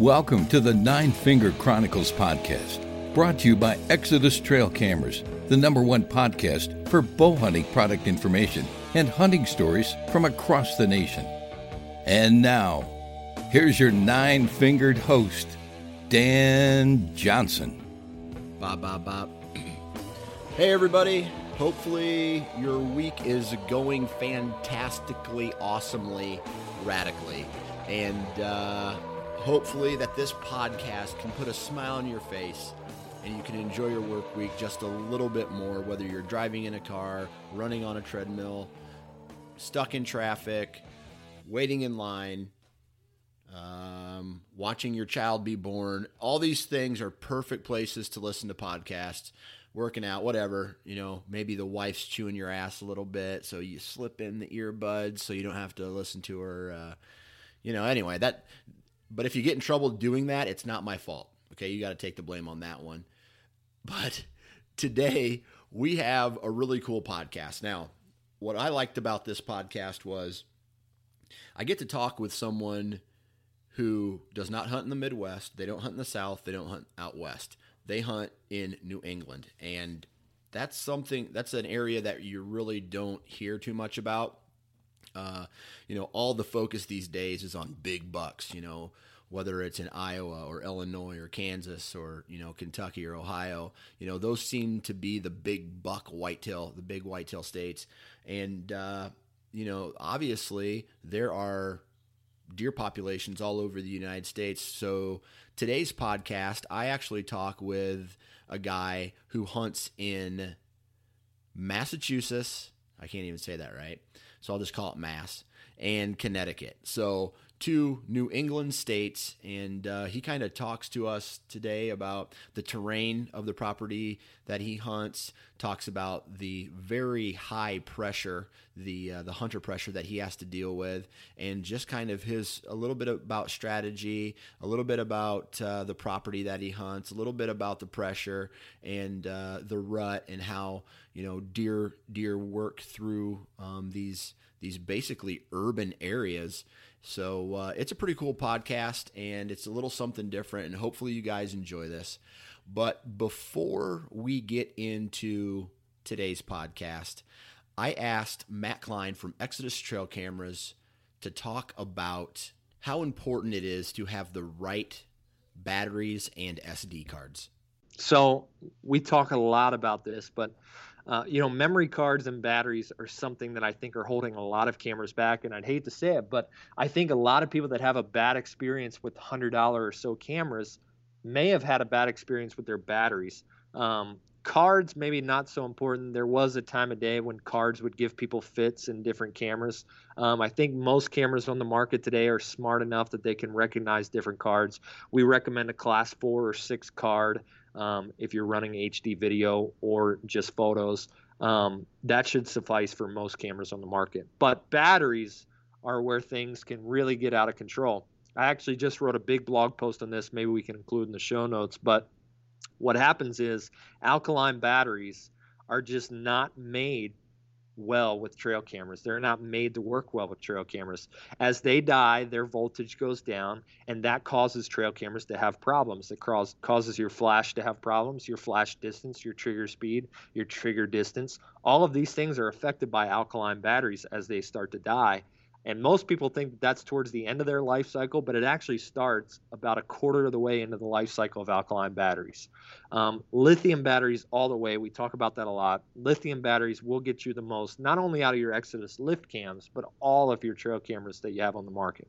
Welcome to the Nine Finger Chronicles podcast, brought to you by Exodus Trail Cameras, the number one podcast for bow hunting product information and hunting stories from across the nation. And now, here's your nine fingered host, Dan Johnson. Bob, Bob, Bob. Hey, everybody. Hopefully, your week is going fantastically, awesomely, radically. And, uh, hopefully that this podcast can put a smile on your face and you can enjoy your work week just a little bit more whether you're driving in a car running on a treadmill stuck in traffic waiting in line um, watching your child be born. All these things are perfect places to listen to podcasts working out whatever you know maybe the wife's chewing your ass a little bit so you slip in the earbuds so you don't have to listen to her uh, you know anyway that but if you get in trouble doing that, it's not my fault. Okay, you got to take the blame on that one. But today we have a really cool podcast. Now, what I liked about this podcast was I get to talk with someone who does not hunt in the Midwest. They don't hunt in the South. They don't hunt out West. They hunt in New England. And that's something, that's an area that you really don't hear too much about. Uh, you know, all the focus these days is on big bucks, you know, whether it's in Iowa or Illinois or Kansas or, you know, Kentucky or Ohio, you know, those seem to be the big buck whitetail, the big whitetail states. And, uh, you know, obviously there are deer populations all over the United States. So today's podcast, I actually talk with a guy who hunts in Massachusetts. I can't even say that right so I'll just call it Mass, and Connecticut. So two New England states, and uh, he kind of talks to us today about the terrain of the property that he hunts. Talks about the very high pressure, the uh, the hunter pressure that he has to deal with, and just kind of his a little bit about strategy, a little bit about uh, the property that he hunts, a little bit about the pressure and uh, the rut, and how you know deer deer work through um, these these basically urban areas so uh, it's a pretty cool podcast, and it's a little something different, and hopefully you guys enjoy this. But before we get into today's podcast, I asked Matt Klein from Exodus Trail Cameras to talk about how important it is to have the right batteries and SD cards. So we talk a lot about this, but uh, you know, memory cards and batteries are something that I think are holding a lot of cameras back. And I'd hate to say it, but I think a lot of people that have a bad experience with $100 or so cameras may have had a bad experience with their batteries. Um, cards, maybe not so important. There was a time of day when cards would give people fits in different cameras. Um, I think most cameras on the market today are smart enough that they can recognize different cards. We recommend a class four or six card um, if you're running HD video or just photos. Um, that should suffice for most cameras on the market. But batteries are where things can really get out of control. I actually just wrote a big blog post on this. Maybe we can include in the show notes. But what happens is alkaline batteries are just not made well with trail cameras. They're not made to work well with trail cameras. As they die, their voltage goes down, and that causes trail cameras to have problems. It cause, causes your flash to have problems, your flash distance, your trigger speed, your trigger distance. All of these things are affected by alkaline batteries as they start to die. And most people think that's towards the end of their life cycle, but it actually starts about a quarter of the way into the life cycle of alkaline batteries. Um, lithium batteries, all the way, we talk about that a lot. Lithium batteries will get you the most, not only out of your Exodus lift cams, but all of your trail cameras that you have on the market.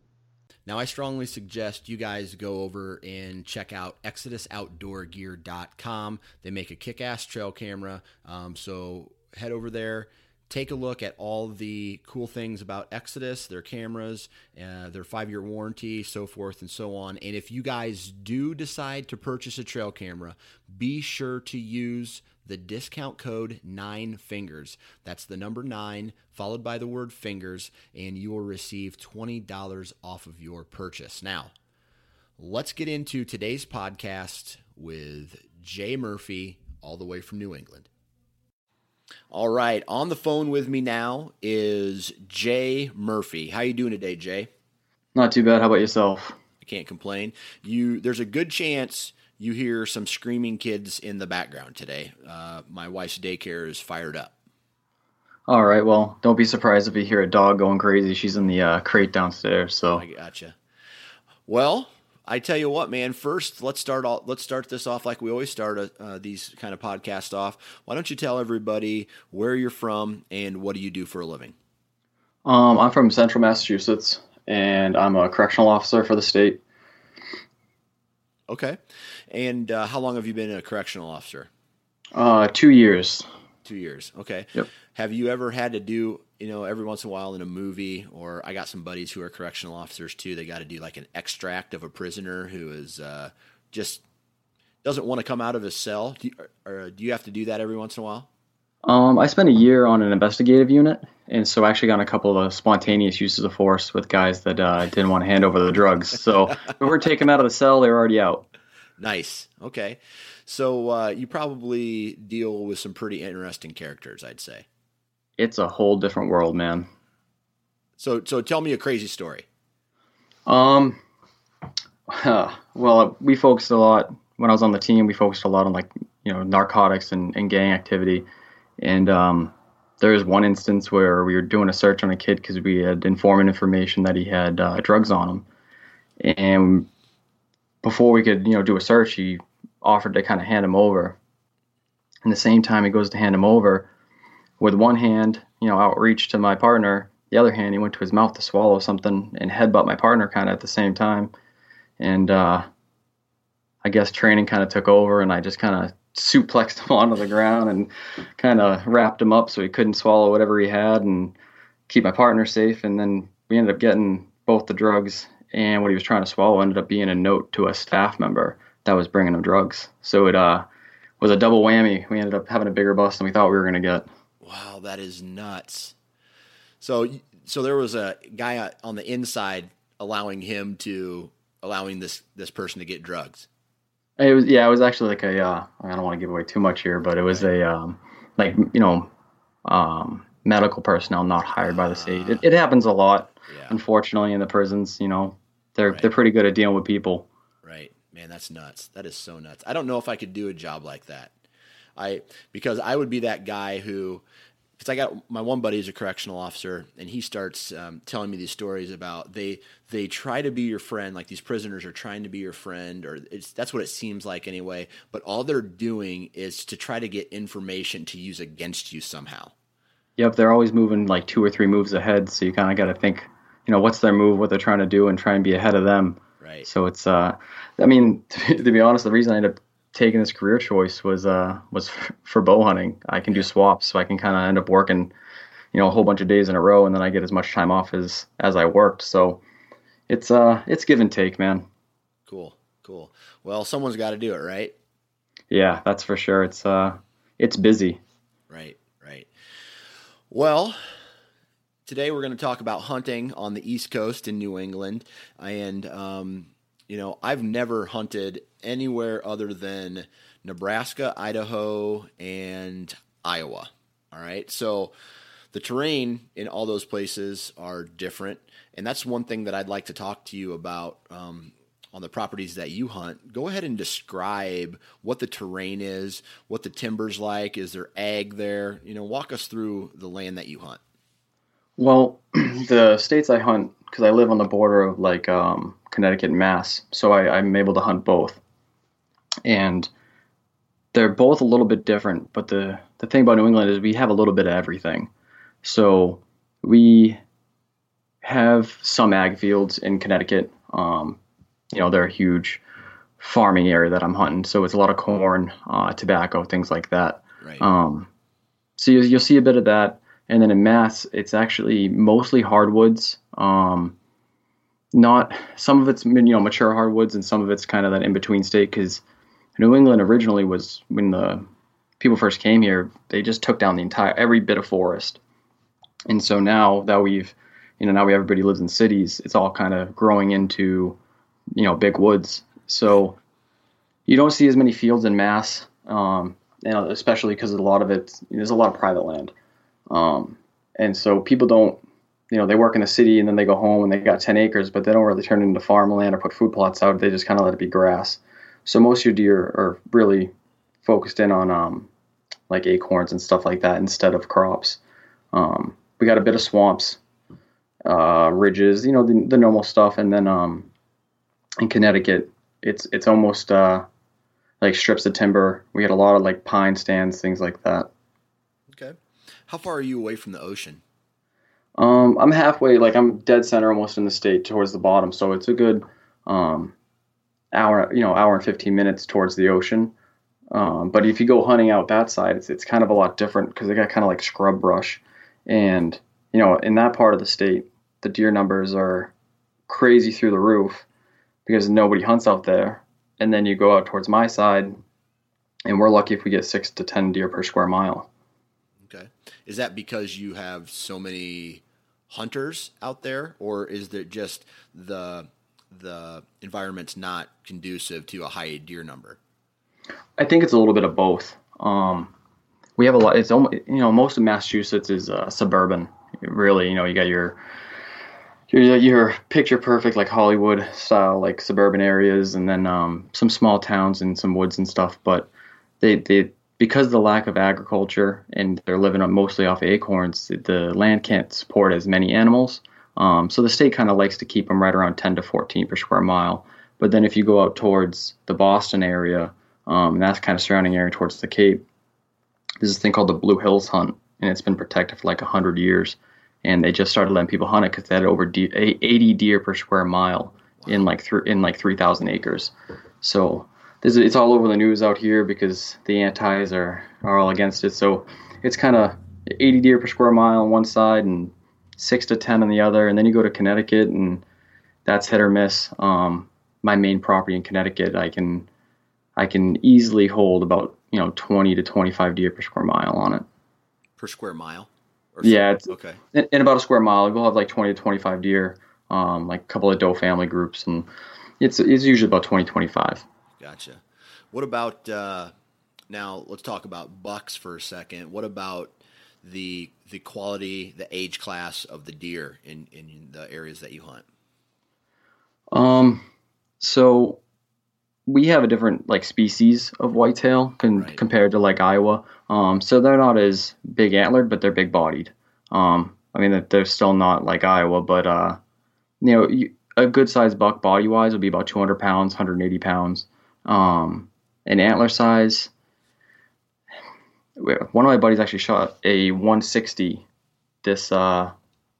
Now, I strongly suggest you guys go over and check out ExodusOutdoorGear.com. They make a kick ass trail camera. Um, so head over there take a look at all the cool things about Exodus, their cameras, uh, their five year warranty, so forth and so on. And if you guys do decide to purchase a trail camera, be sure to use the discount code nine fingers. That's the number nine followed by the word fingers, and you will receive $20 off of your purchase. Now, let's get into today's podcast with Jay Murphy, all the way from New England. All right, on the phone with me now is Jay Murphy. How you doing today, Jay? Not too bad. How about yourself? I can't complain. You there's a good chance you hear some screaming kids in the background today. Uh, my wife's daycare is fired up. All right. Well, don't be surprised if you hear a dog going crazy. She's in the uh, crate downstairs. So I gotcha. Well, I tell you what, man. First, let's start. All, let's start this off like we always start uh, uh, these kind of podcasts off. Why don't you tell everybody where you're from and what do you do for a living? Um, I'm from Central Massachusetts, and I'm a correctional officer for the state. Okay, and uh, how long have you been a correctional officer? Uh, two years. Two years. Okay. Yep. Have you ever had to do, you know, every once in a while in a movie, or I got some buddies who are correctional officers too. They got to do like an extract of a prisoner who is uh, just doesn't want to come out of his cell. Do you, or, or do you have to do that every once in a while? Um, I spent a year on an investigative unit, and so I actually got a couple of spontaneous uses of force with guys that uh, didn't want to hand over the drugs. So if we're taking them out of the cell, they're already out. Nice. Okay. So uh, you probably deal with some pretty interesting characters, I'd say. It's a whole different world, man. So, so tell me a crazy story. Um, well, we focused a lot when I was on the team. We focused a lot on like you know narcotics and, and gang activity, and um, there was one instance where we were doing a search on a kid because we had informant information that he had uh, drugs on him, and before we could you know do a search, he offered to kind of hand him over. And the same time he goes to hand him over, with one hand, you know, outreach to my partner, the other hand he went to his mouth to swallow something and headbutt my partner kind of at the same time. And uh, I guess training kind of took over, and I just kind of suplexed him onto the ground and kind of wrapped him up so he couldn't swallow whatever he had and keep my partner safe. And then we ended up getting both the drugs and what he was trying to swallow ended up being a note to a staff member that was bringing them drugs. So it uh, was a double whammy. We ended up having a bigger bust than we thought we were going to get. Wow, that is nuts. So, so there was a guy on the inside allowing him to allowing this this person to get drugs. It was yeah, it was actually like a uh, I don't want to give away too much here, but it was a um, like you know um, medical personnel not hired by the state. It, it happens a lot, Yeah. unfortunately, in the prisons. You know, they're Right. they're pretty good at dealing with people. Man, that's nuts. That is so nuts. I don't know if I could do a job like that. I because I would be that guy who because I got my one buddy is a correctional officer and he starts um, telling me these stories about they they try to be your friend like these prisoners are trying to be your friend or that's what it seems like anyway but all they're doing is to try to get information to use against you somehow Yep, they're always moving like two or three moves ahead, so you kind of got to think, you know, what's their move, what they're trying to do, and try and be ahead of them. Right So it's, uh, I mean, to be honest, the reason I ended up taking this career choice was, uh, was for bow hunting. I can do swaps, so I can kind of end up working, you know, a whole bunch of days in a row, and then I get as much time off as as I worked. So it's, uh, it's give and take, man. cool cool well someone's got to do it right Yeah, that's for sure. It's, uh, it's busy. Right, right. Well, today we're going to talk about hunting on the East Coast in New England. And, um, you know, I've never hunted anywhere other than Nebraska, Idaho, and Iowa. All right. So the terrain in all those places are different. And that's one thing that I'd like to talk to you about um, on the properties that you hunt. Go ahead and describe what the terrain is, what the timber's like. Is there ag there? You know, walk us through the land that you hunt. Well, the states I hunt because I live on the border of like um, Connecticut and Mass, so I, I'm able to hunt both, and they're both a little bit different. But the the thing about New England is we have a little bit of everything. So we have some ag fields in Connecticut. Um, you know, they're a huge farming area that I'm hunting, so it's a lot of corn, uh, tobacco, things like that. Right. Um, so you, you'll see a bit of that, and then in Mass, it's actually mostly hardwoods. Um, not some of it's you know mature hardwoods, and some of it's kind of that in between state because New England originally was when the people first came here, they just took down the entire every bit of forest, and so now that we've you know now we everybody lives in cities, it's all kind of growing into you know big woods. So you don't see as many fields in Mass, um, especially because a lot of it there's a lot of private land, um, and so people don't you know they work in the city and then they go home and they got 10 acres but they don't really turn it into farmland or put food plots out. They just kind of let it be grass. So most of your deer are really focused in on um, like acorns and stuff like that instead of crops. Um, we got a bit of swamps uh, ridges you know the, the normal stuff. And then um, in connecticut it's it's almost uh, like strips of timber. We had a lot of like pine stands things like that. How far are you away from the ocean? Um, I'm halfway, like I'm dead center almost in the state towards the bottom, so it's a good um, hour, you know, hour and 15 minutes towards the ocean. Um, but if you go hunting out that side, it's it's kind of a lot different because they got kind of like scrub brush, and you know, in that part of the state, the deer numbers are crazy through the roof because nobody hunts out there. And then you go out towards my side, and we're lucky if we get six to ten deer per square mile. Is that because you have so many hunters out there, or is it just the the environment's not conducive to a high deer number? I think it's a little bit of both. Um, we have a lot. It's almost you know most of Massachusetts is uh, suburban. Really, you know, you got your your your picture perfect like Hollywood style like suburban areas, and then um, some small towns and some woods and stuff. But they they because of the lack of agriculture and they're living on mostly off acorns, the land can't support as many animals. Um, so the state kind of likes to keep them right around 10 to 14 per square mile. But then if you go out towards the Boston area, um, and that's kind of surrounding area towards the Cape, there's this thing called the Blue Hills Hunt, and it's been protected for like 100 years. And they just started letting people hunt it because they had over de- 80 deer per square mile in like th- in like 3,000 acres. So this, it's all over the news out here because the antis are, are all against it. So it's kind of 80 deer per square mile on one side and six to 10 on the other. And then you go to Connecticut and that's hit or miss. Um, my main property in Connecticut, I can I can easily hold about you know 20 to 25 deer per square mile on it. Per square mile? Or Yeah, it's, Okay. in, in about a square mile, we'll have like 20 to 25 deer, um, like a couple of doe family groups, and it's it's usually about 20 25. Gotcha. What about uh, now? Let's talk about bucks for a second. What about the the quality, the age class of the deer in in the areas that you hunt? Um, so we have a different like species of whitetail con- Right. compared to like Iowa. Um, so they're not as big antlered, but they're big bodied. Um, I mean, they're- they're still not like Iowa, but uh, you know, you, a good sized buck body wise would be about 200 pounds, 180 pounds. Um, and antler size, one of my buddies actually shot a 160 this uh,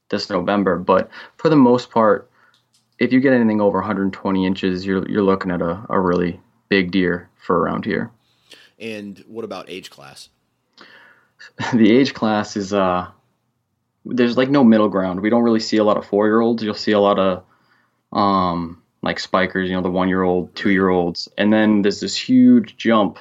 this November, but for the most part, if you get anything over 120 inches, you're you're looking at a, a really big deer for around here. And what about age class? the age class is uh there's like no middle ground. We don't really see a lot of four year olds. You'll see a lot of um like spikers, you know, the one year old, two year olds, and then there's this huge jump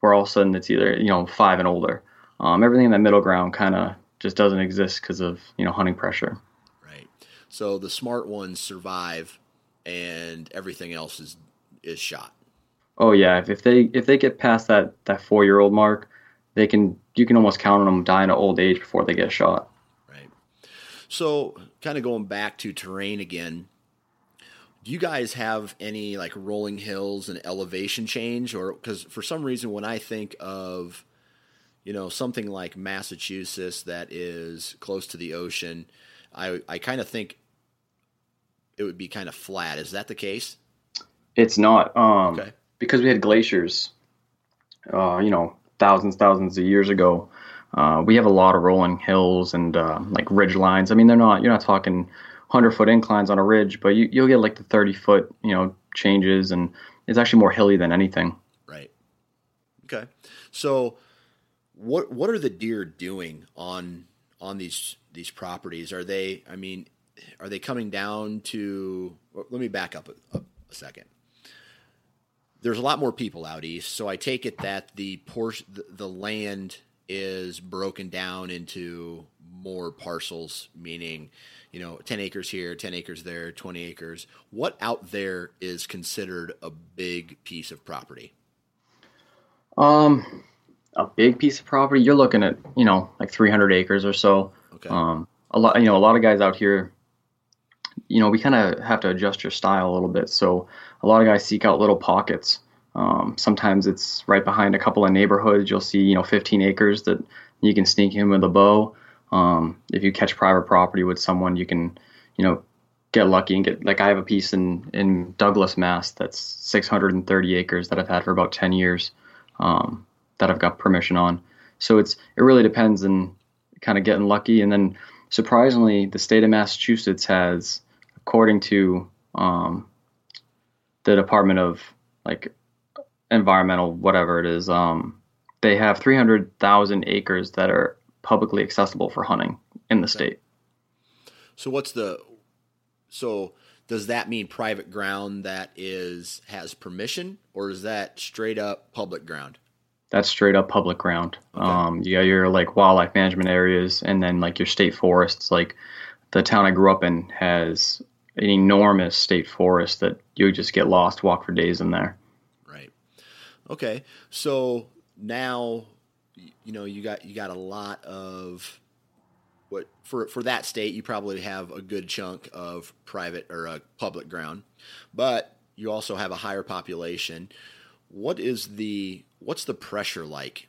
where all of a sudden it's either you know five and older. Um, everything in that middle ground kind of just doesn't exist because of you know hunting pressure. Right. So the smart ones survive, and everything else is is shot. Oh yeah, if, if they if they get past that that four year old mark, they can you can almost count on them dying at old age before they get shot. Right. So, kind of going back to terrain again, do you guys have any like rolling hills and elevation change? Or because for some reason, when I think of, you know, something like Massachusetts that is close to the ocean, I I kind of think it would be kind of flat. Is that the case? It's not. Um, Okay. Because we had glaciers, uh, you know, thousands, thousands of years ago. Uh, we have a lot of rolling hills and uh, like ridge lines. I mean, they're not. You're not talking hundred foot inclines on a ridge, but you, you'll get like the thirty foot, you know, changes, and it's actually more hilly than anything. Right. Okay. So, what what are the deer doing on on these these properties? Are they? I mean, are they coming down to? Let me back up a, a, second. There's a lot more people out east, so I take it that the portion the, the land is broken down into more parcels, meaning, you know, 10 acres here, 10 acres there, 20 acres. What out there is considered a big piece of property? Um, a big piece of property. You're looking at, you know, like 300 acres or so. Okay. Um, a lot, you know, a lot of guys out here, you know, we kind of have to adjust your style a little bit. So a lot of guys seek out little pockets. Um, sometimes it's right behind a couple of neighborhoods. You'll see, you know, 15 acres that you can sneak in with a bow. Um, if you catch private property with someone, you can, you know, get lucky and get like I have a piece in in Douglas, Mass. That's 630 acres that I've had for about 10 years. Um, that I've got permission on. So it's it really depends and kind of getting lucky. And then surprisingly, the state of Massachusetts has, according to um, the Department of like environmental whatever it is, um, they have 300,000 acres that are publicly accessible for hunting in the state. So what's the so does that mean private ground that is has permission or is that straight up public ground? That's straight up public ground. Okay. Um, you got your like wildlife management areas, and then like your state forests. Like the town I grew up in has an enormous state forest that you just get lost, walk for days in there. Right. Okay. So now you know you got you got a lot of what for for that state you probably have a good chunk of private or uh, public ground, but you also have a higher population. What is the what's the pressure like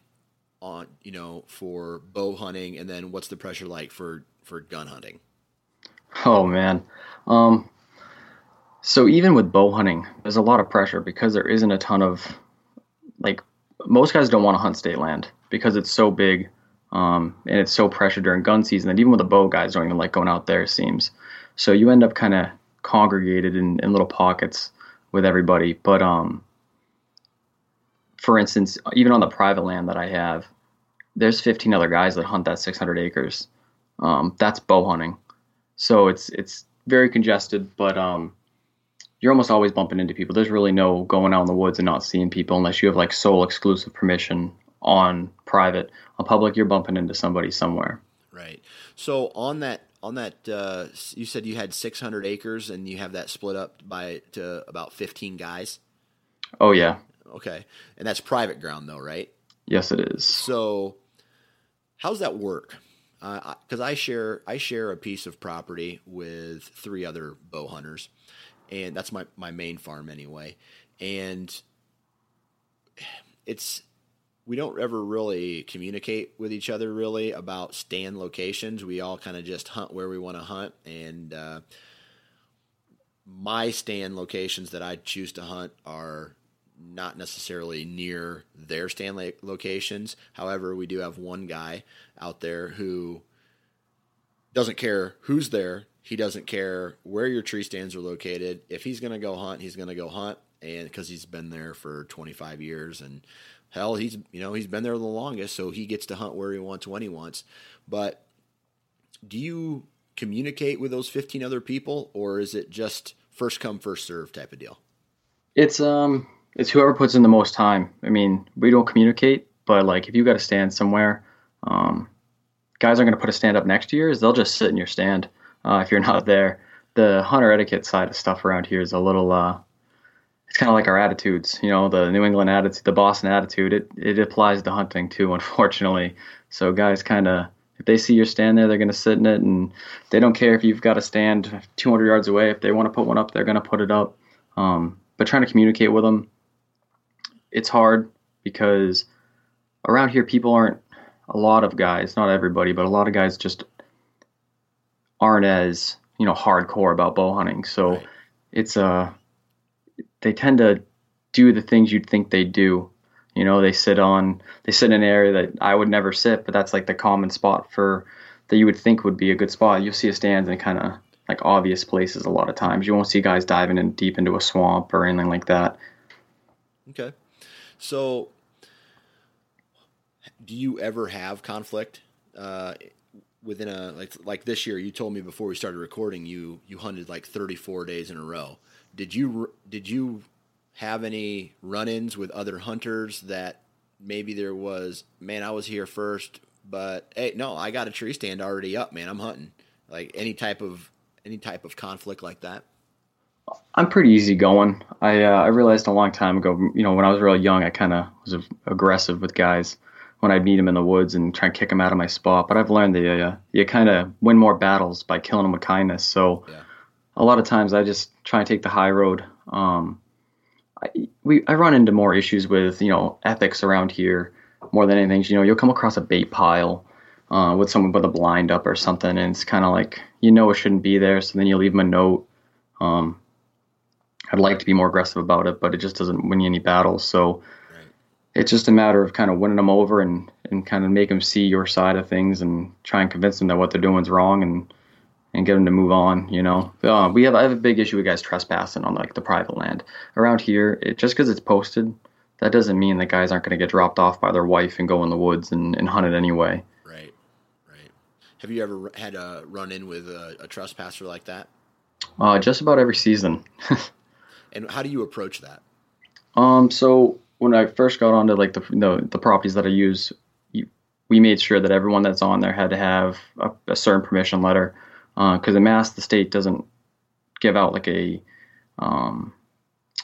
on you know for bow hunting, and then what's the pressure like for for gun hunting? Oh man. Um, so even with bow hunting, there's a lot of pressure because there isn't a ton of like most guys don't want to hunt state land because it's so big um, and it's so pressured during gun season that even with a bow, guys don't even like going out there. It seems so you end up kind of congregated in, in little pockets with everybody. But um, for instance, even on the private land that I have, there's 15 other guys that hunt that 600 acres. Um, that's bow hunting. So it's it's very congested, but um, you're almost always bumping into people. There's really no going out in the woods and not seeing people unless you have like sole exclusive permission on private. On public, you're bumping into somebody somewhere. Right. So on that on that uh, you said you had 600 acres and you have that split up by to about 15 guys. Oh yeah, Okay. And that's private ground though, right? yes it is. So how's that work? Because I share I share a piece of property with three other bow hunters, and that's my my main farm anyway. And it's we don't ever really communicate with each other really about stand locations. We all kind of just hunt where we want to hunt, and uh, my stand locations that I choose to hunt are not necessarily near their stand locations. However, we do have one guy out there who doesn't care who's there. He doesn't care where your tree stands are located. If he's going to go hunt, he's going to go hunt, and because he's been there for 25 years, and hell, he's you know he's been there the longest, so he gets to hunt where he wants when he wants. But do you communicate with those 15 other people, or is it just first come first serve type of deal? It's um it's whoever puts in the most time. I mean, we don't communicate, but like if you got to stand somewhere, um, guys aren't going to put a stand up next to yours. They'll just sit in your stand uh, if you're not there. The hunter etiquette side of stuff around here is a little. Uh, it's kind of like our attitudes, you know, the New England attitude, the Boston attitude. It it applies to hunting too, unfortunately. So guys kind of. If they see your stand there, they're going to sit in it, and they don't care if you've got a stand 200 yards away. If they want to put one up, they're going to put it up. Um, but trying to communicate with them, it's hard because around here people aren't a lot of guys, not everybody, but a lot of guys just aren't as you know hardcore about bow hunting. So Right. it's uh they tend to do the things you'd think they do. You know, they sit on they sit in an area that I would never sit, but that's like the common spot for that you would think would be a good spot. You'll see a stand in kind of like obvious places a lot of times. You won't see guys diving in deep into a swamp or anything like that. Okay. So, do you ever have conflict uh, within a like like this year? You told me before we started recording you you hunted like 34 days in a row. Did you did you have any run-ins with other hunters that maybe there was man I was here first, but hey no I got a tree stand already up man I'm hunting like any type of any type of conflict like that. I'm pretty easygoing. I uh, I realized a long time ago, you know, when I was real young, I kind of was aggressive with guys when I'd meet them in the woods and try and kick them out of my spot. But I've learned that uh, you kind of win more battles by killing them with kindness. So Yeah. A lot of times I just try and take the high road. Um, I, we I run into more issues with you know ethics around here more than anything. You know, you'll come across a bait pile. Uh, with someone with a blind up or something, and it's kind of like you know it shouldn't be there, so then you leave them a note. Um, I'd like to be more aggressive about it, but it just doesn't win you any battles. So Right. it's just a matter of kind of winning them over and, and kind of make them see your side of things and try and convince them that what they're doing is wrong and and get them to move on. You know, uh, we have I have a big issue with guys trespassing on like the private land around here. It, just because it's posted, that doesn't mean that guys aren't going to get dropped off by their wife and go in the woods and, and hunt it anyway. Right, right. Have you ever had a run in with a, a trespasser like that? Uh, just about every season. And how do you approach that? Um, so when I first got onto like the the, the properties that I use, we made sure that everyone that's on there had to have a, a certain permission letter, because in Mass the state doesn't give out like a um,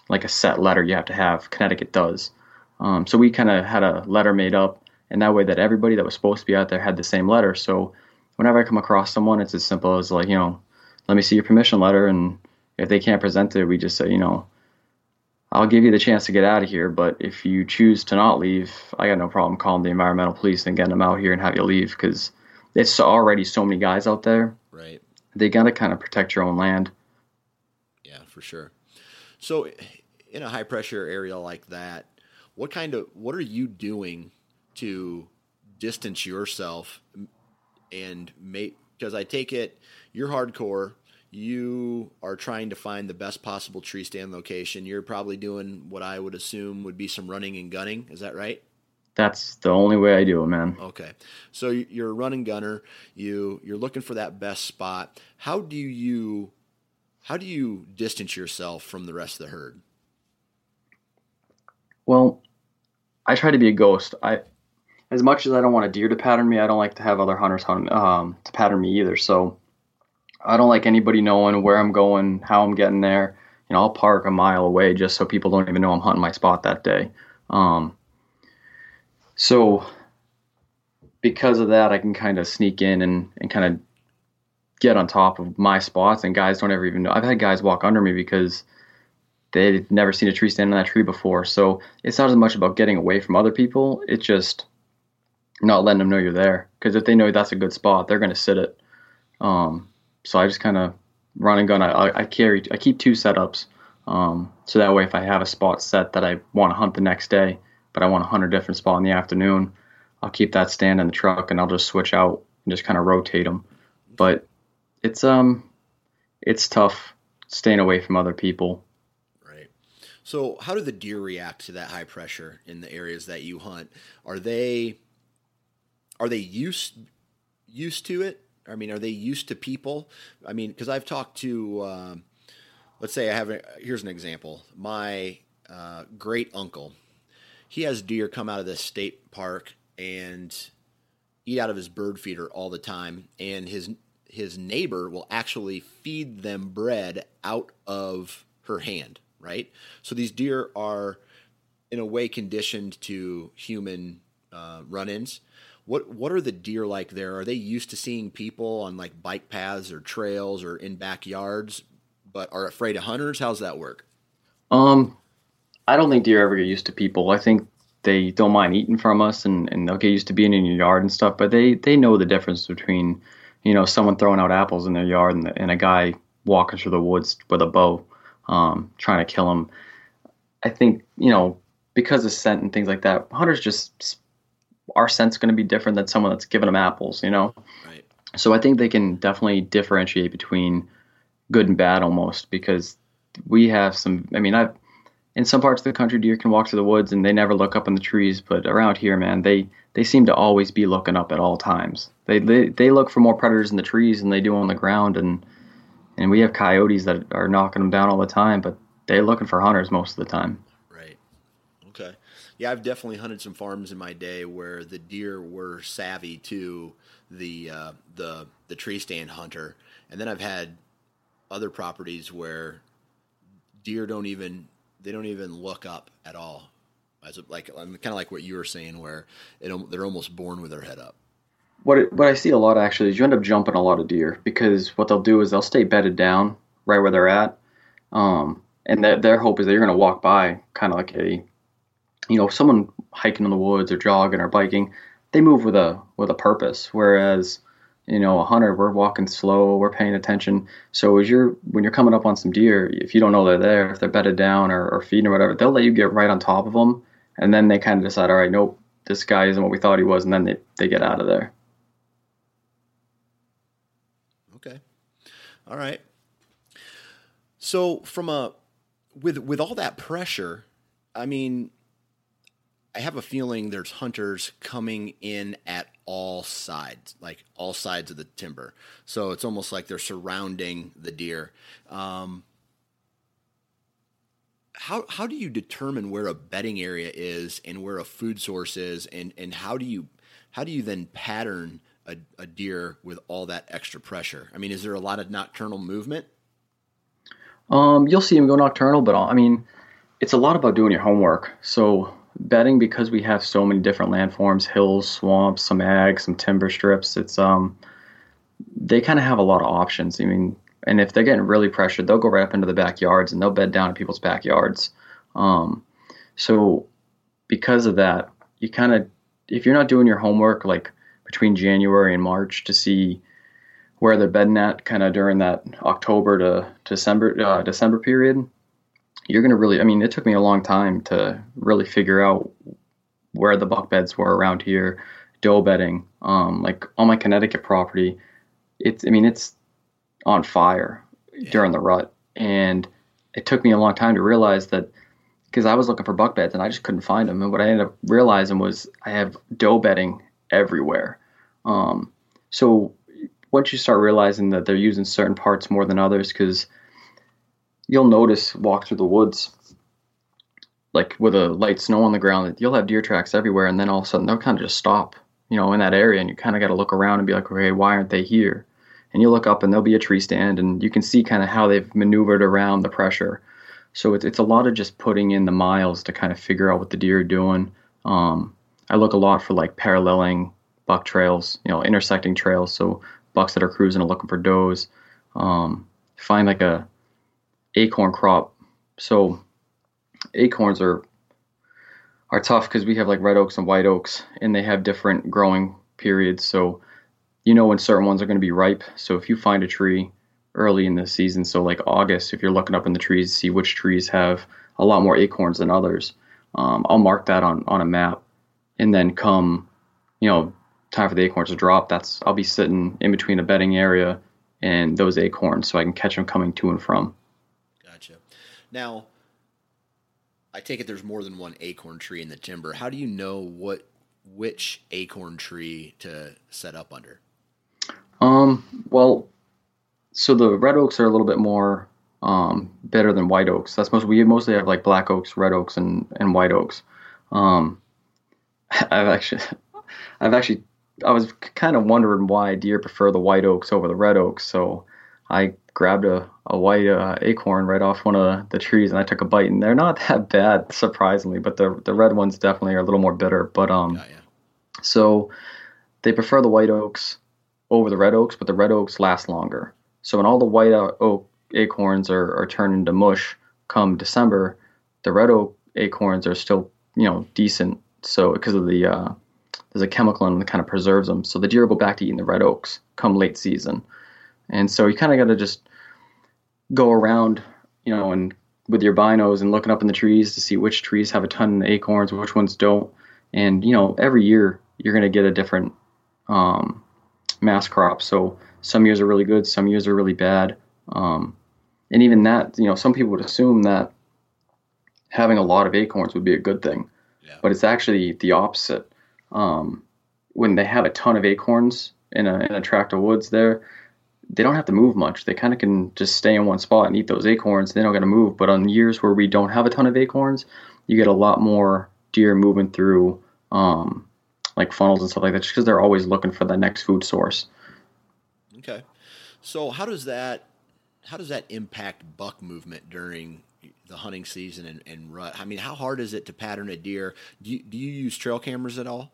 like a set letter you have to have. Connecticut does. Um, so we kind of had a letter made up, and that way that everybody that was supposed to be out there had the same letter. So whenever I come across someone, it's as simple as like you know, let me see your permission letter, and if they can't present it, we just say you know. I'll give you the chance to get out of here, but if you choose to not leave, I got no problem calling the environmental police and getting them out here and have you leave because it's already so many guys out there. Right. They got to kind of protect your own land. Yeah, for sure. So, in a high pressure area like that, what kind of what are you doing to distance yourself and make? Because I take it you're hardcore. You are trying to find the best possible tree stand location. You're probably doing what I would assume would be some running and gunning. Is that right? That's the only way I do it, man. Okay, so you're a running gunner. You you're looking for that best spot. How do you how do you distance yourself from the rest of the herd? Well, I try to be a ghost. I, as much as I don't want a deer to pattern me, I don't like to have other hunters hunt um, to pattern me either. So I don't like anybody knowing where I'm going, how I'm getting there. You know, I'll park a mile away just so people don't even know I'm hunting my spot that day. Um, so because of that, I can kind of sneak in and, and kind of get on top of my spots, and guys don't ever even know. I've had guys walk under me because they've never seen a tree stand on that tree before. So it's not as much about getting away from other people. It's just not letting them know you're there. Because if they know that's a good spot, they're going to sit it. Um, so I just kind of run and gun. I, I carry, I keep two setups. Um, so that way, if I have a spot set that I want to hunt the next day, but I want to hunt a different spot in the afternoon, I'll keep that stand in the truck and I'll just switch out and just kind of rotate them. But it's um, it's tough staying away from other people. Right. So, how do the deer react to that high pressure in the areas that you hunt? Are they are they used used to it? I mean, are they used to people? I mean, because I've talked to, um, let's say I have a, here's an example. My uh, great uncle, he has deer come out of the state park and eat out of his bird feeder all the time, and his his neighbor will actually feed them bread out of her hand, right? So these deer are, in a way, conditioned to human uh, run-ins. What what are the deer like there? Are they used to seeing people on like bike paths or trails or in backyards, but are afraid of hunters? How's that work? Um, I don't think deer ever get used to people. I think they don't mind eating from us and, and they'll get used to being in your yard and stuff, but they, they know the difference between you know, someone throwing out apples in their yard and, and a guy walking through the woods with a bow, um, trying to kill him. I think, you know, because of scent and things like that, hunters just, our scent's going to be different than someone that's giving them apples, you know? Right. So I think they can definitely differentiate between good and bad almost because we have some, I mean, I've, in some parts of the country, deer can walk through the woods and they never look up in the trees. But around here, man, they they seem to always be looking up at all times. They they, they look for more predators in the trees than they do on the ground, and and we have coyotes that are knocking them down all the time, but they're looking for hunters most of the time. Right. Okay. Yeah, I've definitely hunted some farms in my day where the deer were savvy to the uh, the the tree stand hunter, and then I've had other properties where deer don't even they don't even look up at all. As a, like kind of like what you were saying, where it, they're almost born with their head up. What what I see a lot actually is you end up jumping a lot of deer because what they'll do is they'll stay bedded down right where they're at, um, and their their hope is that you're going to walk by kind of like a, you know, someone hiking in the woods or jogging or biking. They move with a with a purpose, whereas you know, a hunter, we're walking slow, we're paying attention. So as you're when you're coming up on some deer, if you don't know they're there, if they're bedded down or, or feeding or whatever, they'll let you get right on top of them, and then they kind of decide, all right, nope, this guy isn't what we thought he was, and then they they get out of there. Okay, all right. So from a with with all that pressure, I mean, I have a feeling there's hunters coming in at all sides, like all sides of the timber. So it's almost like they're surrounding the deer. Um, how how do you determine where a bedding area is and where a food source is, and and how do you how do you then pattern a, a deer with all that extra pressure? I mean, is there a lot of nocturnal movement? Um, you'll see them go nocturnal, but I mean, it's a lot about doing your homework. So bedding because we have so many different landforms, hills, swamps, some ag, some timber strips. It's um, they kind of have a lot of options. I mean, and if they're getting really pressured, they'll go right up into the backyards and they'll bed down in people's backyards. Um, so because of that, you kind of if you're not doing your homework like between January and March to see where they're bedding at kind of during that October to December uh, December period, you're going to really, I mean, it took me a long time to really figure out where the buck beds were around here, doe bedding, um, like on my Connecticut property. It's, I mean, it's on fire yeah. during the rut. And it took me a long time to realize that because I was looking for buck beds and I just couldn't find them. And what I ended up realizing was I have doe bedding everywhere. Um, so once you start realizing that they're using certain parts more than others, because you'll notice walk through the woods like with a light snow on the ground you'll have deer tracks everywhere and then all of a sudden they'll kind of just stop you know in that area and you kind of got to look around and be like okay why aren't they here? And you look up and there'll be a tree stand and you can see kind of how they've maneuvered around the pressure. So it's, it's a lot of just putting in the miles to kind of figure out what the deer are doing. Um, i look a lot for like paralleling buck trails you know intersecting trails so bucks that are cruising and looking for does. Um, find like a acorn crop. So acorns are are tough because we have like red oaks and white oaks, and they have different growing periods. So you know when certain ones are going to be ripe. So if you find a tree early in the season, so like August, if you're looking up in the trees to see which trees have a lot more acorns than others, um, I'll mark that on on a map, and then come, you know, time for the acorns to drop. That's I'll be sitting in between a bedding area and those acorns, so I can catch them coming to and from. Now, I take it there's more than one acorn tree in the timber. How do you know what which acorn tree to set up under? Um, well, so the red oaks are a little bit more um, better than white oaks. That's most we mostly have like black oaks, red oaks, and and white oaks. Um, I've actually, I've actually, I was kind of wondering why deer prefer the white oaks over the red oaks. So I grabbed a, a white uh, acorn right off one of the trees and I took a bite and they're not that bad surprisingly, but the the red ones definitely are a little more bitter. But um, yeah, yeah. so they prefer the white oaks over the red oaks, but the red oaks last longer. So when all the white oak acorns are, are turned into mush come December, the red oak acorns are still you know decent. So because of the uh, there's a chemical in them that kind of preserves them. So the deer will go back to eating the red oaks come late season. And so you kind of got to just go around, you know, and with your binos and looking up in the trees to see which trees have a ton of acorns, which ones don't. And you know, every year you're going to get a different um, mass crop. So some years are really good, some years are really bad. Um, and even that, you know, some people would assume that having a lot of acorns would be a good thing, yeah. but it's actually the opposite. Um, when they have a ton of acorns in a, in a tract of woods there, they don't have to move much. They kind of can just stay in one spot and eat those acorns. They don't got to move. But on years where we don't have a ton of acorns, you get a lot more deer moving through um, like funnels and stuff like that, just because they're always looking for the next food source. Okay, so how does that how does that impact buck movement during the hunting season and, and rut? I mean, how hard is it to pattern a deer? Do you, do you use trail cameras at all?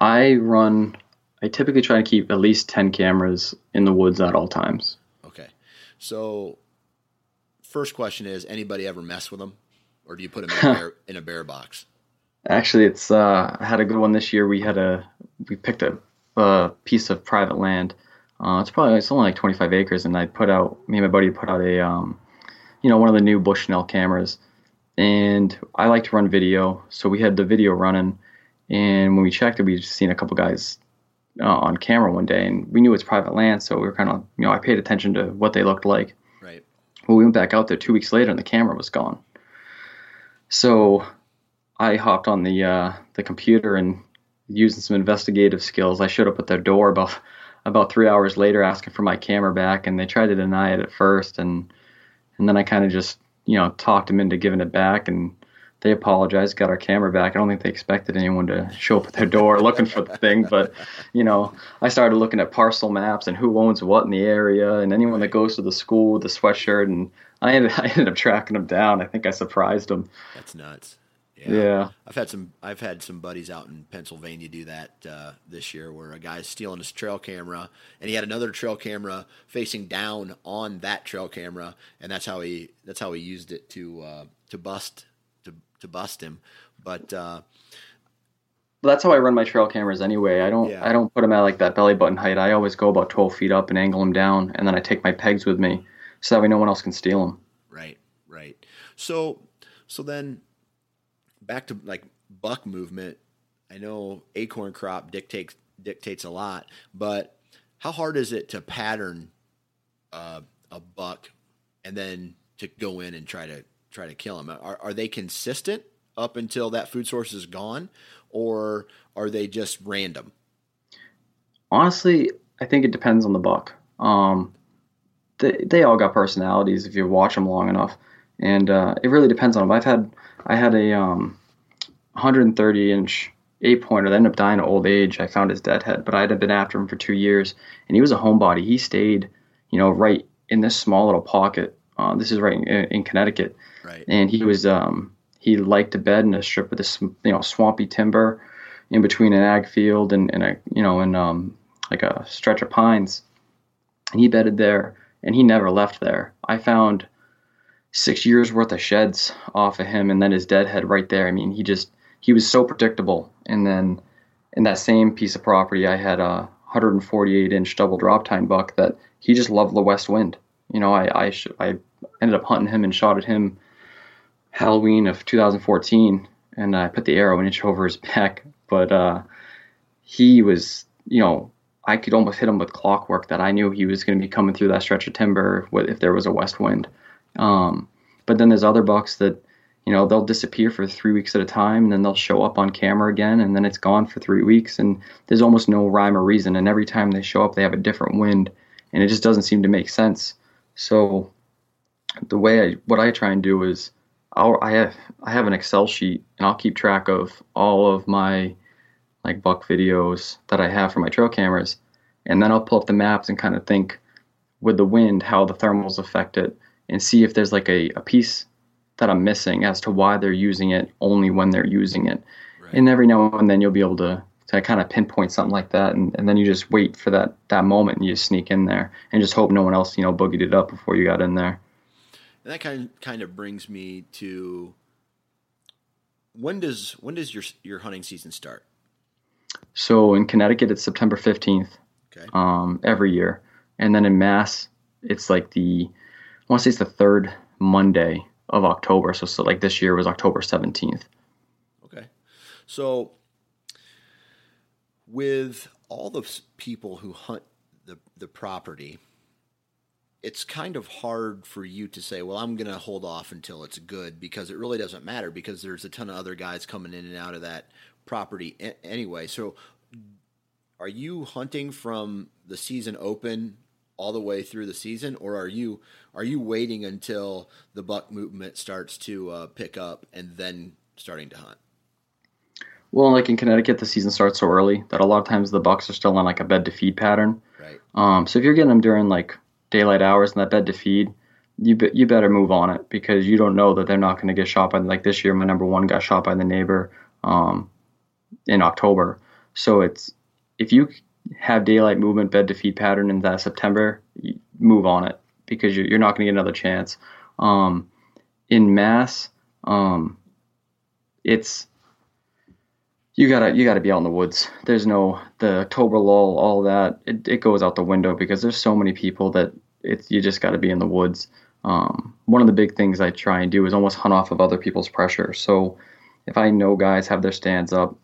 I run I typically try to keep at least 10 cameras in the woods at all times. Okay. So, first question is anybody ever mess with them? Or do you put them in a bear, in a bear box? Actually, it's uh, I had a good one this year. We had a we picked a, a piece of private land. Uh, it's probably it's only like 25 acres, and I put out me and my buddy put out a um, you know one of the new Bushnell cameras, and I like to run video, so we had the video running, and when we checked it, we just seen a couple guys uh, on camera one day, and we knew it's private land, so we were kind of, you know, I paid attention to what they looked like. Right. Well, we went back out there two weeks later, and the camera was gone. So I hopped on the uh, the computer and using some investigative skills, I showed up at their door about about three hours later, asking for my camera back, and they tried to deny it at first, and and then I kind of just you know talked them into giving it back, and they apologized, got our camera back. I don't think they expected anyone to show up at their door looking for the thing, but you know, I started looking at parcel maps and who owns what in the area, and anyone that goes to the school with the sweatshirt, and I ended, I ended up tracking them down. I think I surprised them. That's nuts. Yeah. yeah. I've had some I've had some buddies out in Pennsylvania do that uh, this year where a guy's stealing his trail camera and he had another trail camera facing down on that trail camera and that's how he that's how he used it to uh, to bust to bust him. But uh, that's how I run my trail cameras anyway. I don't yeah. I don't put them at like that belly button height. I always go about 12 feet up and angle them down, and then I take my pegs with me so that way no one else can steal them. Right, right. So so then back to like buck movement. I know acorn crop dictates dictates a lot, but how hard is it to pattern uh, a buck and then to go in and try to try to kill them? Are, are they consistent up until that food source is gone, or are they just random? Honestly, I think it depends on the buck. Um, they they all got personalities if you watch them long enough, and uh, it really depends on them. I've had I had a um, 130 inch eight pointer that ended up dying of old age. I found his dead head, but I had been after him for two years, and he was a homebody. He stayed, you know, right in this small little pocket. Uh, this is right in, in Connecticut, Right. And he was um, he liked to bed in a strip of this you know swampy timber in between an ag field and, and a you know and um, like a stretch of pines. And he bedded there, and he never left there. I found six years worth of sheds off of him, and then his dead head right there. I mean, he just he was so predictable. And then in that same piece of property, I had a 148 inch double drop tine buck that he just loved the west wind. You know, I I, sh- I ended up hunting him and shot at him Halloween of 2014, and I put the arrow an inch over his back. But uh, he was, you know, I could almost hit him with clockwork that I knew he was going to be coming through that stretch of timber if there was a west wind. Um, but then there's other bucks that, you know, they'll disappear for three weeks at a time, and then they'll show up on camera again, and then it's gone for three weeks, and there's almost no rhyme or reason. And every time they show up, they have a different wind, and it just doesn't seem to make sense. So the way I, what I try and do is I'll, I have I have an Excel sheet and I'll keep track of all of my like buck videos that I have for my trail cameras, and then I'll pull up the maps and kind of think with the wind how the thermals affect it, and see if there's like a, a piece that I'm missing as to why they're using it only when they're using it. Right. And every now and then you'll be able to to kind of pinpoint something like that, and, and then you just wait for that that moment and you just sneak in there and just hope no one else you know boogied it up before you got in there. And that kind kind of brings me to when does when does your your hunting season start? So in Connecticut, it's September 15th Okay. um, every year. And then in Mass, it's like the, I want to say it's the third Monday of October. So, so like this year was October 17th. Okay. So, with all the people who hunt the, the property, it's kind of hard for you to say, well, I'm going to hold off until it's good because it really doesn't matter because there's a ton of other guys coming in and out of that property anyway. So, are you hunting from the season open all the way through the season, or are you are you waiting until the buck movement starts to uh, pick up and then starting to hunt? Well, like in Connecticut, the season starts so early that a lot of times the bucks are still on like a bed to feed pattern. Right. Um, so if you're getting them during like daylight hours and that bed to feed, you be, you better move on it because you don't know that they're not going to get shot by like this year. My number one got shot by the neighbor um, in October. So it's if you have daylight movement bed to feed pattern in that September, move on it because you're, you're not going to get another chance. Um, in mass, um, it's you gotta you gotta be out in the woods. There's no the October lull, all that. It, it goes out the window because there's so many people that it's you just got to be in the woods. Um, one of the big things I try and do is almost hunt off of other people's pressure. So if I know guys have their stands up,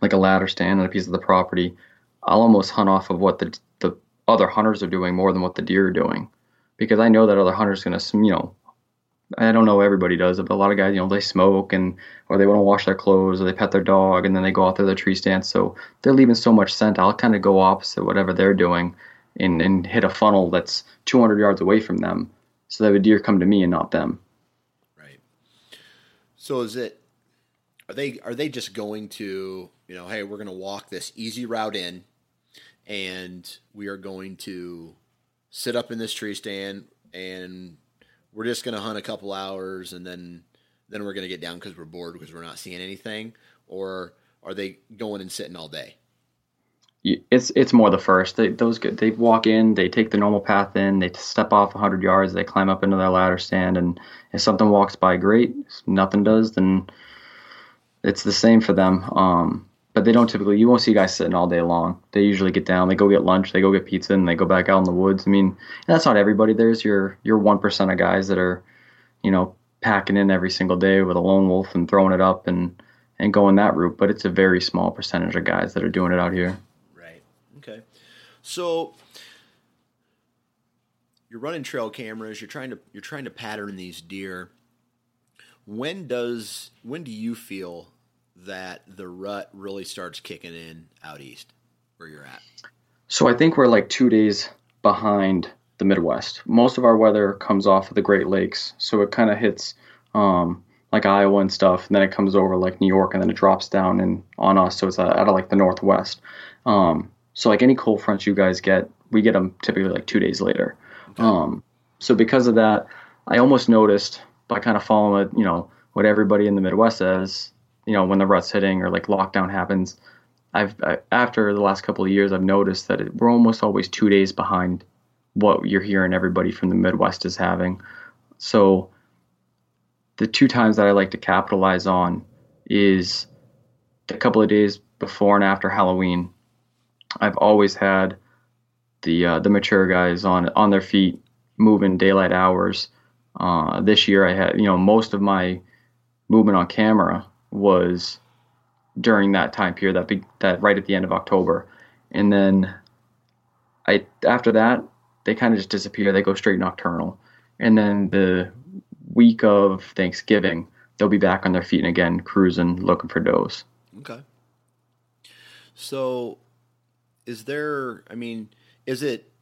like a ladder stand on a piece of the property, I'll almost hunt off of what the the other hunters are doing more than what the deer are doing, because I know that other hunters gonna you know I don't know everybody does it, but a lot of guys, you know, they smoke and or they want to wash their clothes or they pet their dog and then they go out there the tree stand. So they're leaving so much scent. I'll kind of go opposite whatever they're doing and, and hit a funnel that's 200 yards away from them so that a deer come to me and not them. Right. So is it are they are they just going to, you know, hey, we're going to walk this easy route in and we are going to sit up in this tree stand and we're just going to hunt a couple hours and then then we're going to get down cuz we're bored because we're not seeing anything or are they going and sitting all day? It's it's more the first. They those. They walk in, they take the normal path in, they step off 100 yards, they climb up into their ladder stand, and if something walks by, great. If nothing does, then it's the same for them. Um, but they don't typically. You won't see guys sitting all day long. They usually get down, they go get lunch, they go get pizza, and they go back out in the woods. I mean, that's not everybody. There's your your one percent of guys that are, you know, packing in every single day with a lone wolf and throwing it up and and going that route. But it's a very small percentage of guys that are doing it out here. Right. Okay. So you're running trail cameras. You're trying to you're trying to pattern these deer. When does when do you feel that the rut really starts kicking in out east, where you're at? So I think we're like two days behind the Midwest. Most of our weather comes off of the Great Lakes, so it kind of hits um, like Iowa and stuff, and then it comes over like New York, and then it drops down and on us. So it's out of like the Northwest. Um, so like any cold fronts you guys get, we get them typically like two days later. Um, so because of that, I almost noticed by kind of following you know what everybody in the Midwest says, you know, when the rut's hitting or like lockdown happens. I've I, after the last couple of years, I've noticed that it, we're almost always two days behind what you're hearing everybody from the Midwest is having. So the two times that I like to capitalize on is a couple of days before and after Halloween. I've always had the uh, the mature guys on on their feet, moving daylight hours. Uh, this year, I had you know most of my movement on camera was during that time period that be, that right at the end of October, and then I after that they kind of just disappear. They go straight nocturnal, and then the week of Thanksgiving they'll be back on their feet and again cruising, looking for does. Okay. So, is there? I mean, is it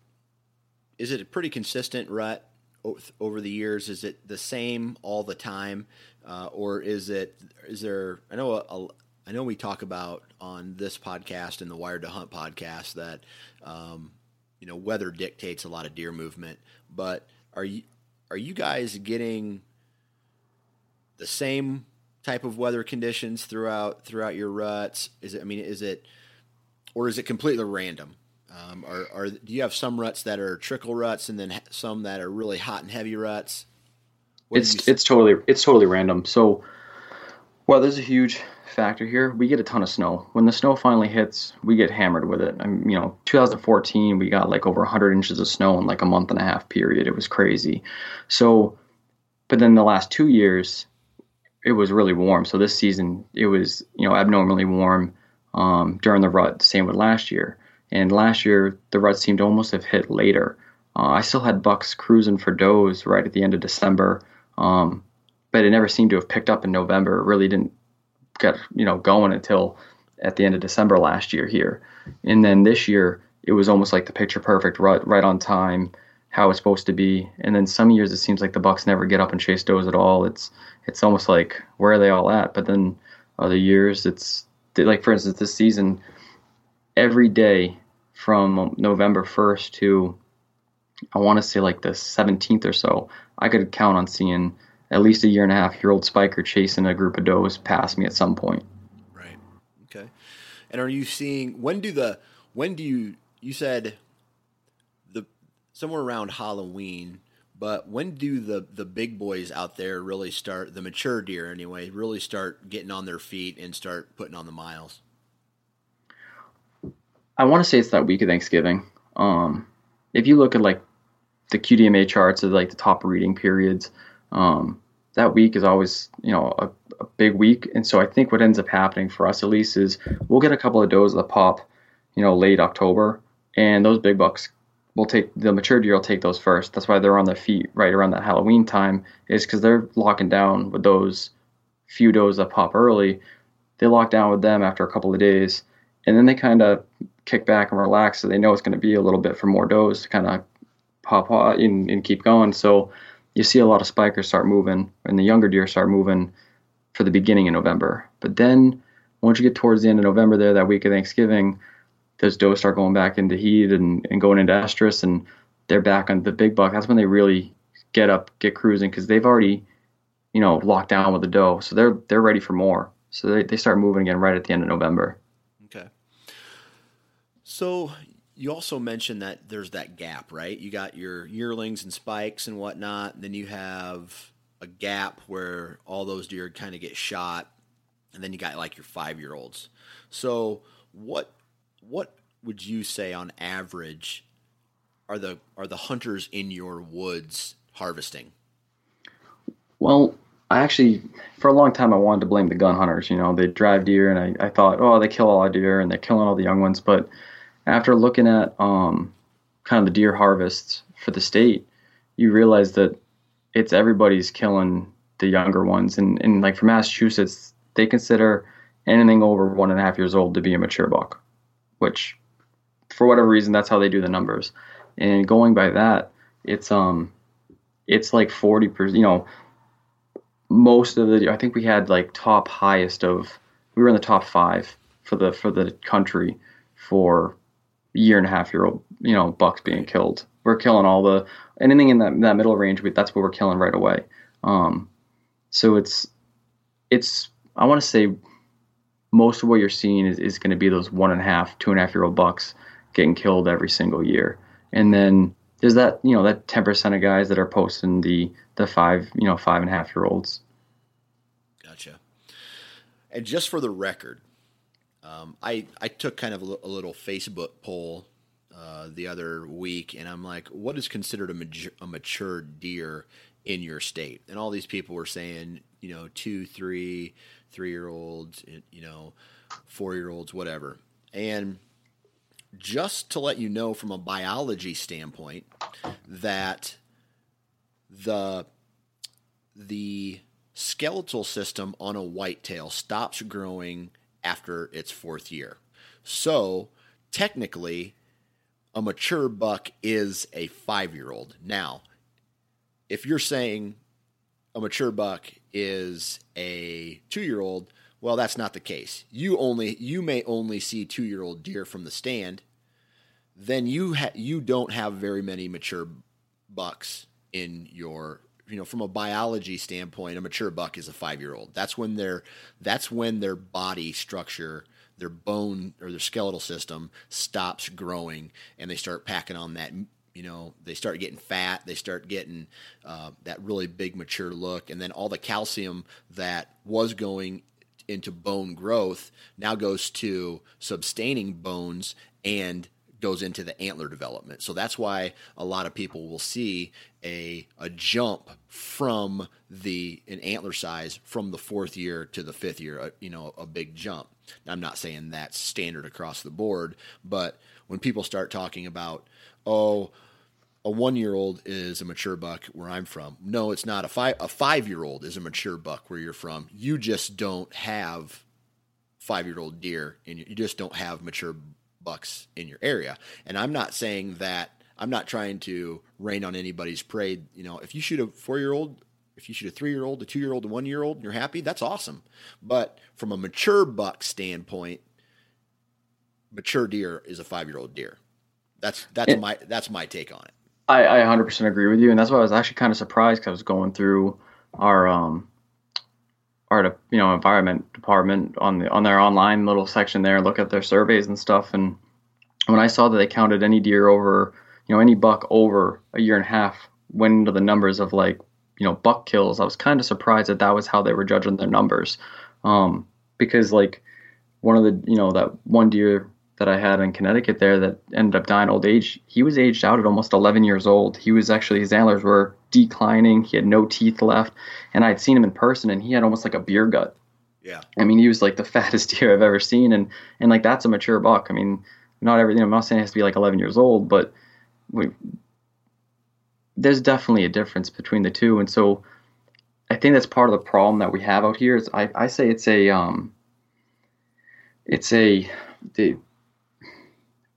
is it a pretty consistent rut over the years? Is it the same all the time, uh, or is it is there? I know a, a, I know we talk about on this podcast and the Wired to Hunt podcast that um, you know weather dictates a lot of deer movement, but are you are you guys getting the same type of weather conditions throughout throughout your ruts? Is it? I mean, is it, or is it completely random? Um, or, or do you have some ruts that are trickle ruts and then some that are really hot and heavy ruts? What it's it's totally it's totally random. So well, there's a huge factor here. We get a ton of snow. When the snow finally hits, we get hammered with it. I mean, you know, 2014, we got like over 100 inches of snow in like a month and a half period. It was crazy. So, but then the last two years, it was really warm. So this season, it was you know abnormally warm um, during the rut. Same with last year. And last year, the rut seemed to almost have hit later. Uh, I still had bucks cruising for does right at the end of December, um, but it never seemed to have picked up in November. It really didn't get you know going until at the end of December last year here, and then this year it was almost like the picture perfect rut, right on time, how it's supposed to be. And then some years it seems like the bucks never get up and chase does at all. It's it's almost like where are they all at? But then other years it's like for instance this season, every day from November 1st to I want to say like the 17th or so, I could count on seeing at least a year and a half year old spiker chasing a group of does past me at some point. Right. Okay. And are you seeing when do the when do you you said the somewhere around Halloween, but when do the the big boys out there really start the mature deer anyway really start getting on their feet and start putting on the miles? I want to say it's that week of Thanksgiving. Um, if you look at like the QDMA charts of like the top reading periods, um, that week is always you know a, a, big week, and so I think what ends up happening for us at least is we'll get a couple of does that pop, you know, late October, and those big bucks will take the mature deer will take those first. That's why they're on their feet right around that Halloween time, is because they're locking down with those few does that pop early. They lock down with them after a couple of days, and then they kind of kick back and relax, so they know it's going to be a little bit for more does to kind of pop and, and keep going. So you see a lot of spikers start moving and the younger deer start moving for the beginning of November. But then once you get towards the end of November there, that week of Thanksgiving, those does start going back into heat and, and going into estrus and they're back on the big buck. That's when they really get up, get cruising because they've already, you know, locked down with the doe. So they're they're ready for more. So they, they start moving again right at the end of November. So you also mentioned that there's that gap, right? You got your yearlings and spikes and whatnot. Then you have a gap where all those deer kind of get shot, and then you got like your five year olds. So what what would you say on average are the are the hunters in your woods harvesting? Well, I actually for a long time I wanted to blame the gun hunters. You know, they drive deer, and I, I thought, oh, they kill all the deer and they're killing all the young ones, but after looking at um, kind of the deer harvests for the state, you realize that it's everybody's killing the younger ones. And, and like for Massachusetts, they consider anything over one and a half years old to be a mature buck, which for whatever reason, that's how they do the numbers. And going by that, it's um, it's like forty percent. You know, most of the I think we had like top highest of we were in the top five for the for the country for year and a half year old you know bucks being killed. We're killing all the anything in that that middle range. That's what we're killing right away. Um, so it's it's I want to say most of what you're seeing is, is going to be those one and a half, two and a half year old bucks getting killed every single year. And then there's that you know that 10% of guys that are posting the the five you know five and a half year olds. Gotcha. And just for the record, um, I I took kind of a, a little Facebook poll uh, the other week, and I'm like, what is considered a, mature, a mature deer in your state? And all these people were saying, you know, two, three, three year olds, you know, four year olds, whatever. And just to let you know from a biology standpoint that the the skeletal system on a whitetail stops growing after its fourth year. So technically, a mature buck is a five year old. Now, if you're saying a mature buck is a two year old, well, that's not the case. You only you may only see two year old deer from the stand. Then you ha- you don't have very many mature bucks in your you know from a biology standpoint a mature buck is a 5 year old that's when their that's when their body structure their bone or their skeletal system stops growing and they start packing on that you know they start getting fat they start getting uh, that really big mature look. And then all the calcium that was going into bone growth now goes to sustaining bones and goes into the antler development. So that's why a lot of people will see a a jump from the an antler size from the fourth year to the fifth year, a, you know, a big jump. I'm not saying that's standard across the board, but when people start talking about, oh, a one year old is a mature buck where I'm from. No, it's not. A five a five year old is a mature buck where you're from. You just don't have five year old deer, and you just don't have mature bucks in your area. And I'm not saying that. I'm not trying to rain on anybody's parade. You know, if you shoot a four year old, if you shoot a three year old, a two year old, a one year old, and you're happy, that's awesome. But from a mature buck standpoint, mature deer is a five year old deer. That's that's my that's my take on it. I, I 100% agree with you, and that's why I was actually kind of surprised because I was going through our um our you know environment department on the on their online little section there, look at their surveys and stuff, and when I saw that they counted any deer over you know any buck over a year and a half went into the numbers of like you know buck kills, I was kind of surprised that that was how they were judging their numbers, um, because like one of the you know that one deer that I had in Connecticut there that ended up dying old age, he was aged out at almost 11 years old. He was actually, his antlers were declining. He had no teeth left. And I'd seen him in person and he had almost like a beer gut. Yeah. I mean, he was like the fattest deer I've ever seen. And, and like, that's a mature buck. I mean, not every, you know, I'm not saying it has to be like 11 years old, but we, there's definitely a difference between the two. And so I think that's part of the problem that we have out here is I, I say it's a, um, it's a, the,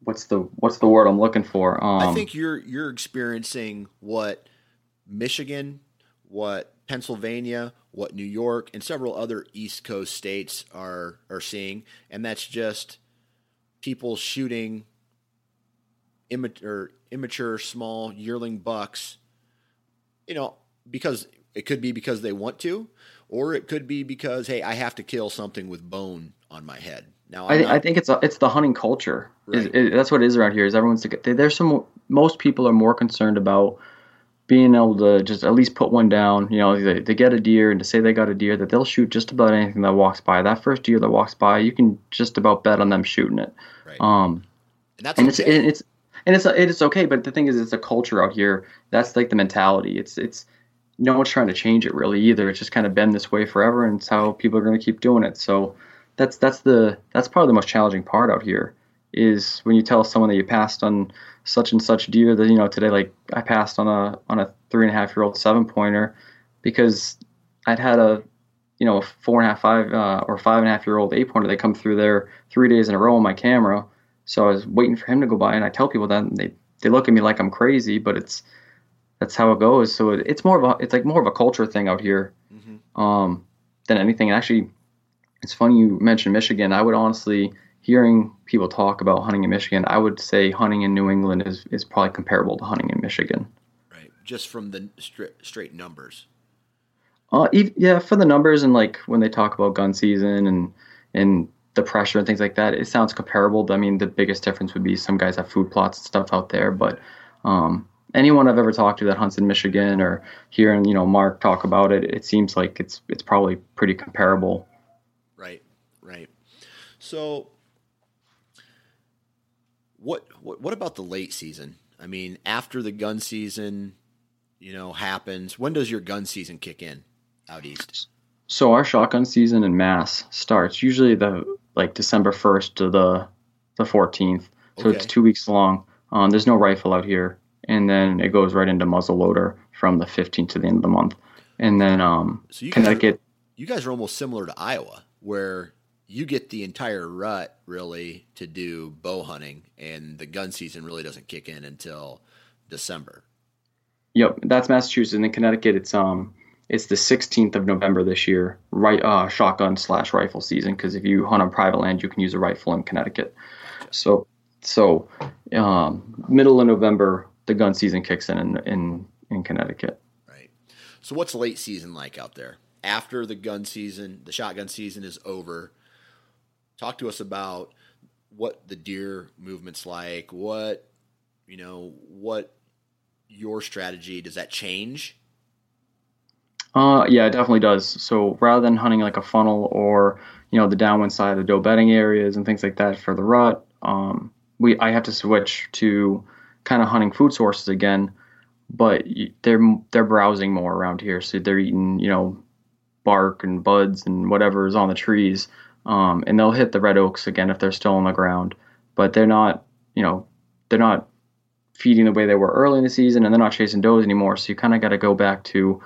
what's the what's the word I'm looking for? Um, I think you're you're experiencing what Michigan, what Pennsylvania, what New York, and several other East Coast states are are seeing, and that's just people shooting immature, immature small yearling bucks. You know, because it could be because they want to, or it could be because hey, I have to kill something with bone on my head. Now, I, not, I, think it's a, it's the hunting culture. Right. It, it, that's what it is around here. Is everyone's there's some most people are more concerned about being able to just at least put one down. You know, they, they get a deer and to say they got a deer that they'll shoot just about anything that walks by. That first deer that walks by, you can just about bet on them shooting it. Right. Um, and that's and okay. it's and it's and it's it's okay. But the thing is, it's a culture out here. That's like the mentality. It's it's no one's trying to change it really either. It's just kind of been this way forever, and it's how people are going to keep doing it. So that's that's the that's probably the most challenging part out here is when you tell someone that you passed on such and such deer that you know today like I passed on a on a three and a half year old seven pointer because I'd had a you know a four and a half five uh, or five and a half year old eight pointer they come through there three days in a row on my camera so I was waiting for him to go by and I tell people that and they they look at me like I'm crazy but it's that's how it goes so it, it's more of a it's like more of a culture thing out here mm-hmm. um, than anything and actually it's funny you mentioned Michigan. I would honestly, hearing people talk about hunting in Michigan, I would say hunting in New England is, is probably comparable to hunting in Michigan. Right, just from the straight, straight numbers. Uh, yeah, for the numbers and like when they talk about gun season and and the pressure and things like that, it sounds comparable. I mean, the biggest difference would be some guys have food plots and stuff out there, but um, anyone I've ever talked to that hunts in Michigan or hearing you know Mark talk about it, it seems like it's it's probably pretty comparable right? Right. So, what what what about the late season? I mean, after the gun season, you know, happens, when does your gun season kick in out east? So our shotgun season in Mass starts usually the like December first to the the fourteenth. So okay. it's two weeks long. Um, there's no rifle out here, and then it goes right into muzzleloader from the 15th to the end of the month. And then um, so you Connecticut. Guys are, you guys are almost similar to Iowa, where you get the entire rut really to do bow hunting, and the gun season really doesn't kick in until December. Yep, that's Massachusetts. And in Connecticut, it's um it's the 16th of November this year, right? Uh, shotgun slash rifle season. Because if you hunt on private land, you can use a rifle in Connecticut. So so um, middle of November, the gun season kicks in, in in in Connecticut. Right. So what's late season like out there? After the gun season, the shotgun season is over talk to us about what the deer movement's like. What you know, what your strategy does that change? Uh, yeah, it definitely does. So rather than hunting like a funnel or you know the downwind side of the doe bedding areas and things like that for the rut, um, we I have to switch to kind of hunting food sources again. But they're they're browsing more around here, so they're eating you know bark and buds and whatever is on the trees, um, and they'll hit the red oaks again if they're still on the ground. But they're not you know they're not feeding the way they were early in the season, and they're not chasing does anymore. So you kind of got to go back to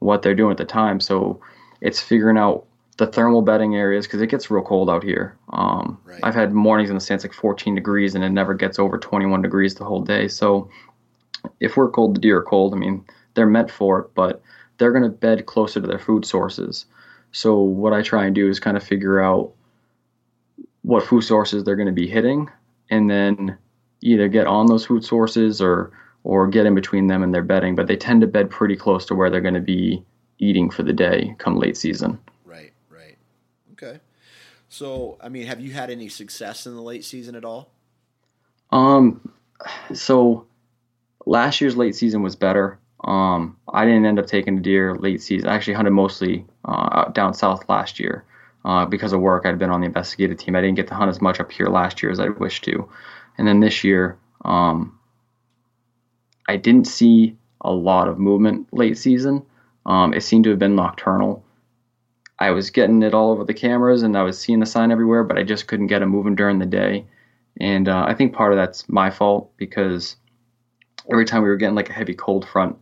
what they're doing at the time. So it's figuring out the thermal bedding areas because it gets real cold out here. Um, right. I've had mornings in the stands like 14 degrees and it never gets over 21 degrees the whole day. So if we're cold, the deer are cold. I mean, they're meant for it, but they're going to bed closer to their food sources. So what I try and do is kind of figure out what food sources they're going to be hitting and then either get on those food sources or or get in between them and their bedding, but they tend to bed pretty close to where they're going to be eating for the day come late season. Right, right. Okay. So, I mean, have you had any success in the late season at all? Um, so last year's late season was better. Um, I didn't end up taking a deer late season. I actually hunted mostly uh, down south last year uh, because of work. I'd been on the investigative team. I didn't get to hunt as much up here last year as I wished to. And then this year, um, I didn't see a lot of movement late season. Um, it seemed to have been nocturnal. I was getting it all over the cameras and I was seeing the sign everywhere, but I just couldn't get it moving during the day. And uh, I think part of that's my fault because every time we were getting like a heavy cold front,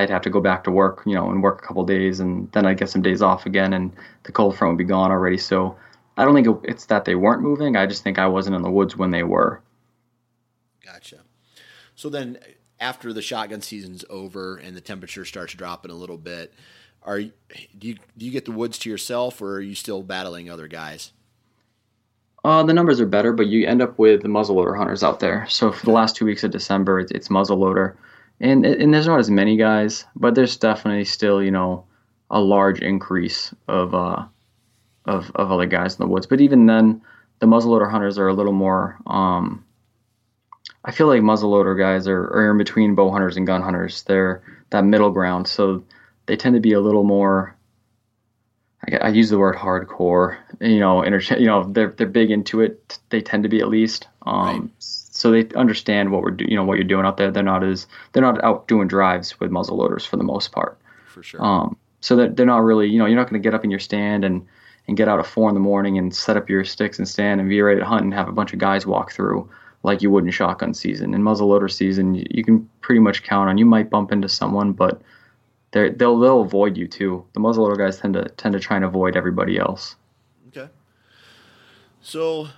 I'd have to go back to work, you know, and work a couple days, and then I'd get some days off again, and the cold front would be gone already. So I don't think it's that they weren't moving. I just think I wasn't in the woods when they were. Gotcha. So then, after the shotgun season's over and the temperature starts dropping a little bit, are you, do you do you get the woods to yourself, or are you still battling other guys? Uh, the numbers are better, but you end up with the muzzleloader hunters out there. So for the last two weeks of December, it's, it's muzzleloader, and and there's not as many guys, but there's definitely still you know a large increase of uh of of other guys in the woods. But even then, the muzzleloader hunters are a little more um I feel like muzzleloader guys are, are in between bow hunters and gun hunters. They're that middle ground, so they tend to be a little more. I, I use the word hardcore. You know, inter- you know, they're they're big into it. They tend to be at least. Um, right. So they understand what we're do, you know what you're doing out there. They're not as they're not out doing drives with muzzle loaders for the most part. For sure. Um, so that they're not really you know you're not going to get up in your stand and and get out at four in the morning and set up your sticks and stand and be ready to hunt and have a bunch of guys walk through like you would in shotgun season. In muzzleloader season, you can pretty much count on you might bump into someone, but they they'll they'll avoid you too. The muzzleloader guys tend to tend to try and avoid everybody else. Okay. So,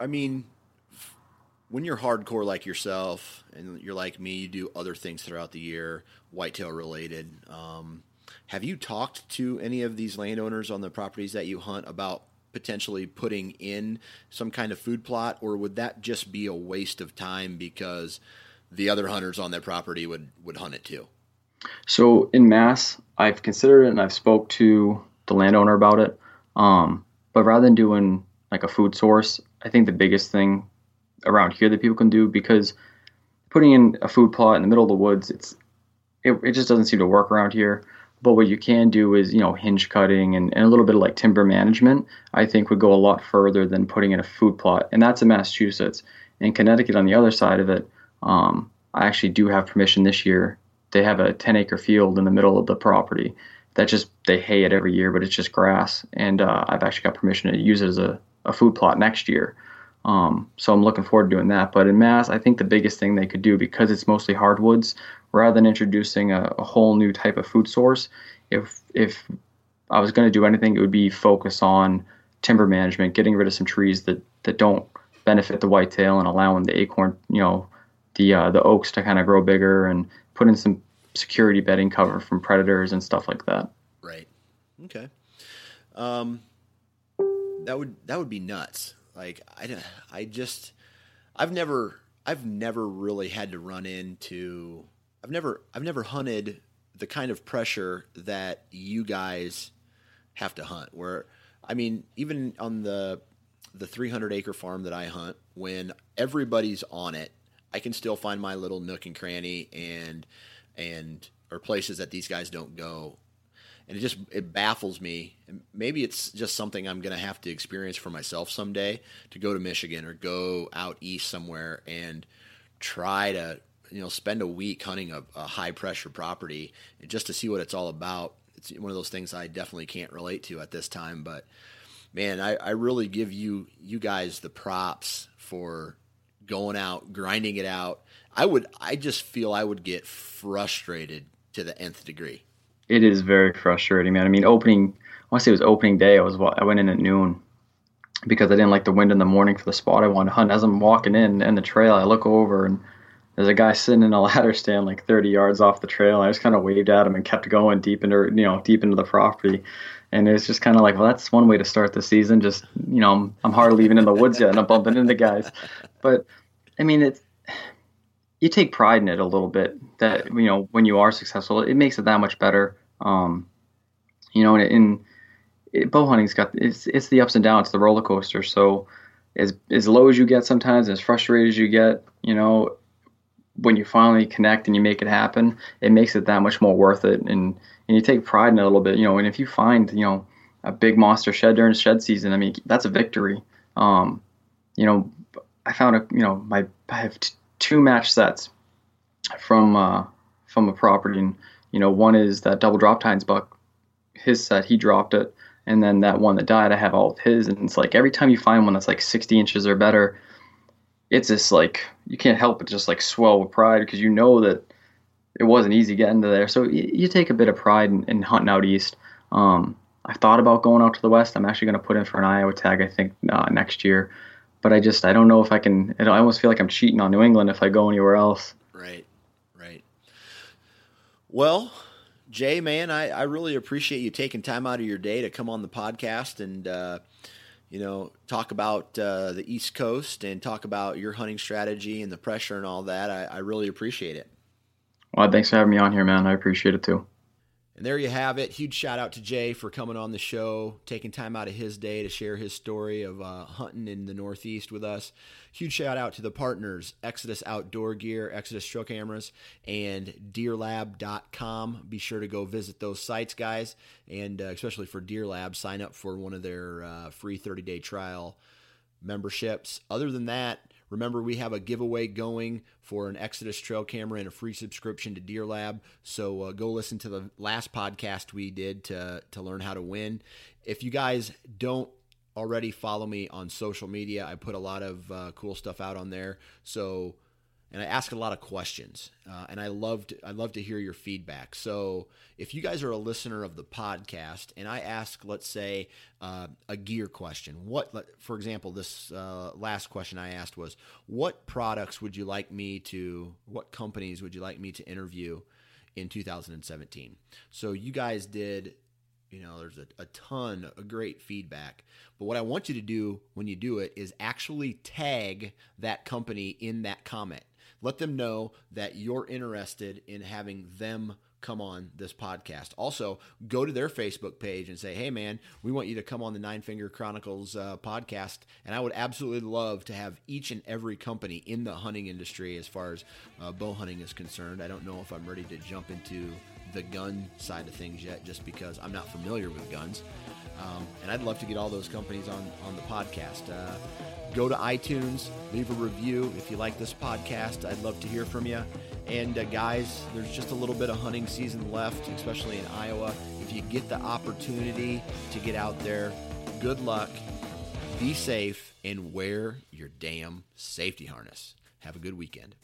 I mean, when you're hardcore like yourself, and you're like me, you do other things throughout the year, whitetail related. Um, have you talked to any of these landowners on the properties that you hunt about potentially putting in some kind of food plot, or would that just be a waste of time because the other hunters on their property would would hunt it too? So in mass, I've considered it and I've spoke to the landowner about it. Um, but rather than doing like a food source, I think the biggest thing around here that people can do because putting in a food plot in the middle of the woods, it's it, it just doesn't seem to work around here. But what you can do is, you know, hinge cutting and, and a little bit of like timber management, I think would go a lot further than putting in a food plot. And that's in Massachusetts. In Connecticut, on the other side of it, um, I actually do have permission this year. They have a 10 acre field in the middle of the property that just, they hay it every year, but it's just grass. And uh, I've actually got permission to use it as a, a food plot next year. Um, so I'm looking forward to doing that. But in Mass, I think the biggest thing they could do because it's mostly hardwoods, rather than introducing a, a whole new type of food source, if if I was going to do anything, it would be focus on timber management, getting rid of some trees that that don't benefit the whitetail and allowing the acorn, you know, the uh, the oaks to kind of grow bigger and put in some security bedding cover from predators and stuff like that. Right. Okay. Um, that would that would be nuts. Like I, I just, I've never, I've never really had to run into, I've never, I've never hunted the kind of pressure that you guys have to hunt. Where, I mean, even on the the 300 acre farm that I hunt, when everybody's on it, I can still find my little nook and cranny and and or places that these guys don't go and it just it baffles me. Maybe it's just something I'm going to have to experience for myself someday to go to Michigan or go out east somewhere and try to you know spend a week hunting a, a high pressure property just to see what it's all about. It's one of those things I definitely can't relate to at this time, but man, I, I really give you you guys the props for going out, grinding it out. I would I just feel I would get frustrated to the nth degree. It is very frustrating, man. I mean, opening, I want to say it was opening day. I was I went in at noon because I didn't like the wind in the morning for the spot I wanted to hunt. As I'm walking in and the trail, I look over and there's a guy sitting in a ladder stand like 30 yards off the trail. I just kind of waved at him and kept going deep into you know deep into the property. And it's just kind of like, well, that's one way to start the season. Just you know, I'm, I'm hardly even in the woods yet, and I'm bumping into guys. But I mean, it's you take pride in it a little bit that you know when you are successful it makes it that much better. Um, you know in it, bow hunting's got it's it's the ups and downs the roller coaster. So as as low as you get sometimes as frustrated as you get you know when you finally connect and you make it happen it makes it that much more worth it. And and you take pride in it a little bit you know and if you find you know a big monster shed during shed season i mean that's a victory. Um, you know i found a you know my i have t- two match sets from uh, from a property, and you know one is that double drop tines buck, his set he dropped it, and then that one that died I have all of his, and it's like every time you find one that's like 60 inches or better, it's just like you can't help but just like swell with pride because you know that it wasn't easy getting to there. So you, you take a bit of pride in, in hunting out east. Um, I've thought about going out to the west. I'm actually going to put in for an Iowa tag I think uh, next year but I just I don't know if I can. I almost feel like I'm cheating on New England if I go anywhere else. Right, right. Well, Jay, man, I, I really appreciate you taking time out of your day to come on the podcast and uh, you know talk about uh, the East Coast and talk about your hunting strategy and the pressure and all that. I, I really appreciate it. Well, thanks for having me on here, man. I appreciate it too. And there you have it. Huge shout out to Jay for coming on the show, taking time out of his day to share his story of uh, hunting in the Northeast with us. Huge shout out to the partners Exodus Outdoor Gear, Exodus Trail Cameras, and DeerLab.com. Be sure to go visit those sites, guys. And uh, especially for Deer Lab, sign up for one of their uh, free 30 day trial memberships. Other than that, Remember, we have a giveaway going for an Exodus trail camera and a free subscription to Deer Lab. So uh, go listen to the last podcast we did to, to learn how to win. If you guys don't already follow me on social media, I put a lot of uh, cool stuff out on there. So and I ask a lot of questions, uh, and I loved I love to hear your feedback. So if you guys are a listener of the podcast, and I ask, let's say, uh, a gear question, what, for example, this uh, last question I asked was, what products would you like me to, what companies would you like me to interview in 2017? So you guys did you know there's a, a ton of great feedback but what i want you to do when you do it is actually tag that company in that comment let them know that you're interested in having them come on this podcast. Also, go to their Facebook page and say, hey, man, we want you to come on the Nine Finger Chronicles uh, podcast. And I would absolutely love to have each and every company in the hunting industry as far as uh, bow hunting is concerned. I don't know if I'm ready to jump into the gun side of things yet just because I'm not familiar with guns. Um, and I'd love to get all those companies on, on the podcast. Uh, go to iTunes, leave a review if you like this podcast. I'd love to hear from you. And uh, guys, there's just a little bit of hunting season left, especially in Iowa. If you get the opportunity to get out there, good luck, be safe, and wear your damn safety harness. Have a good weekend.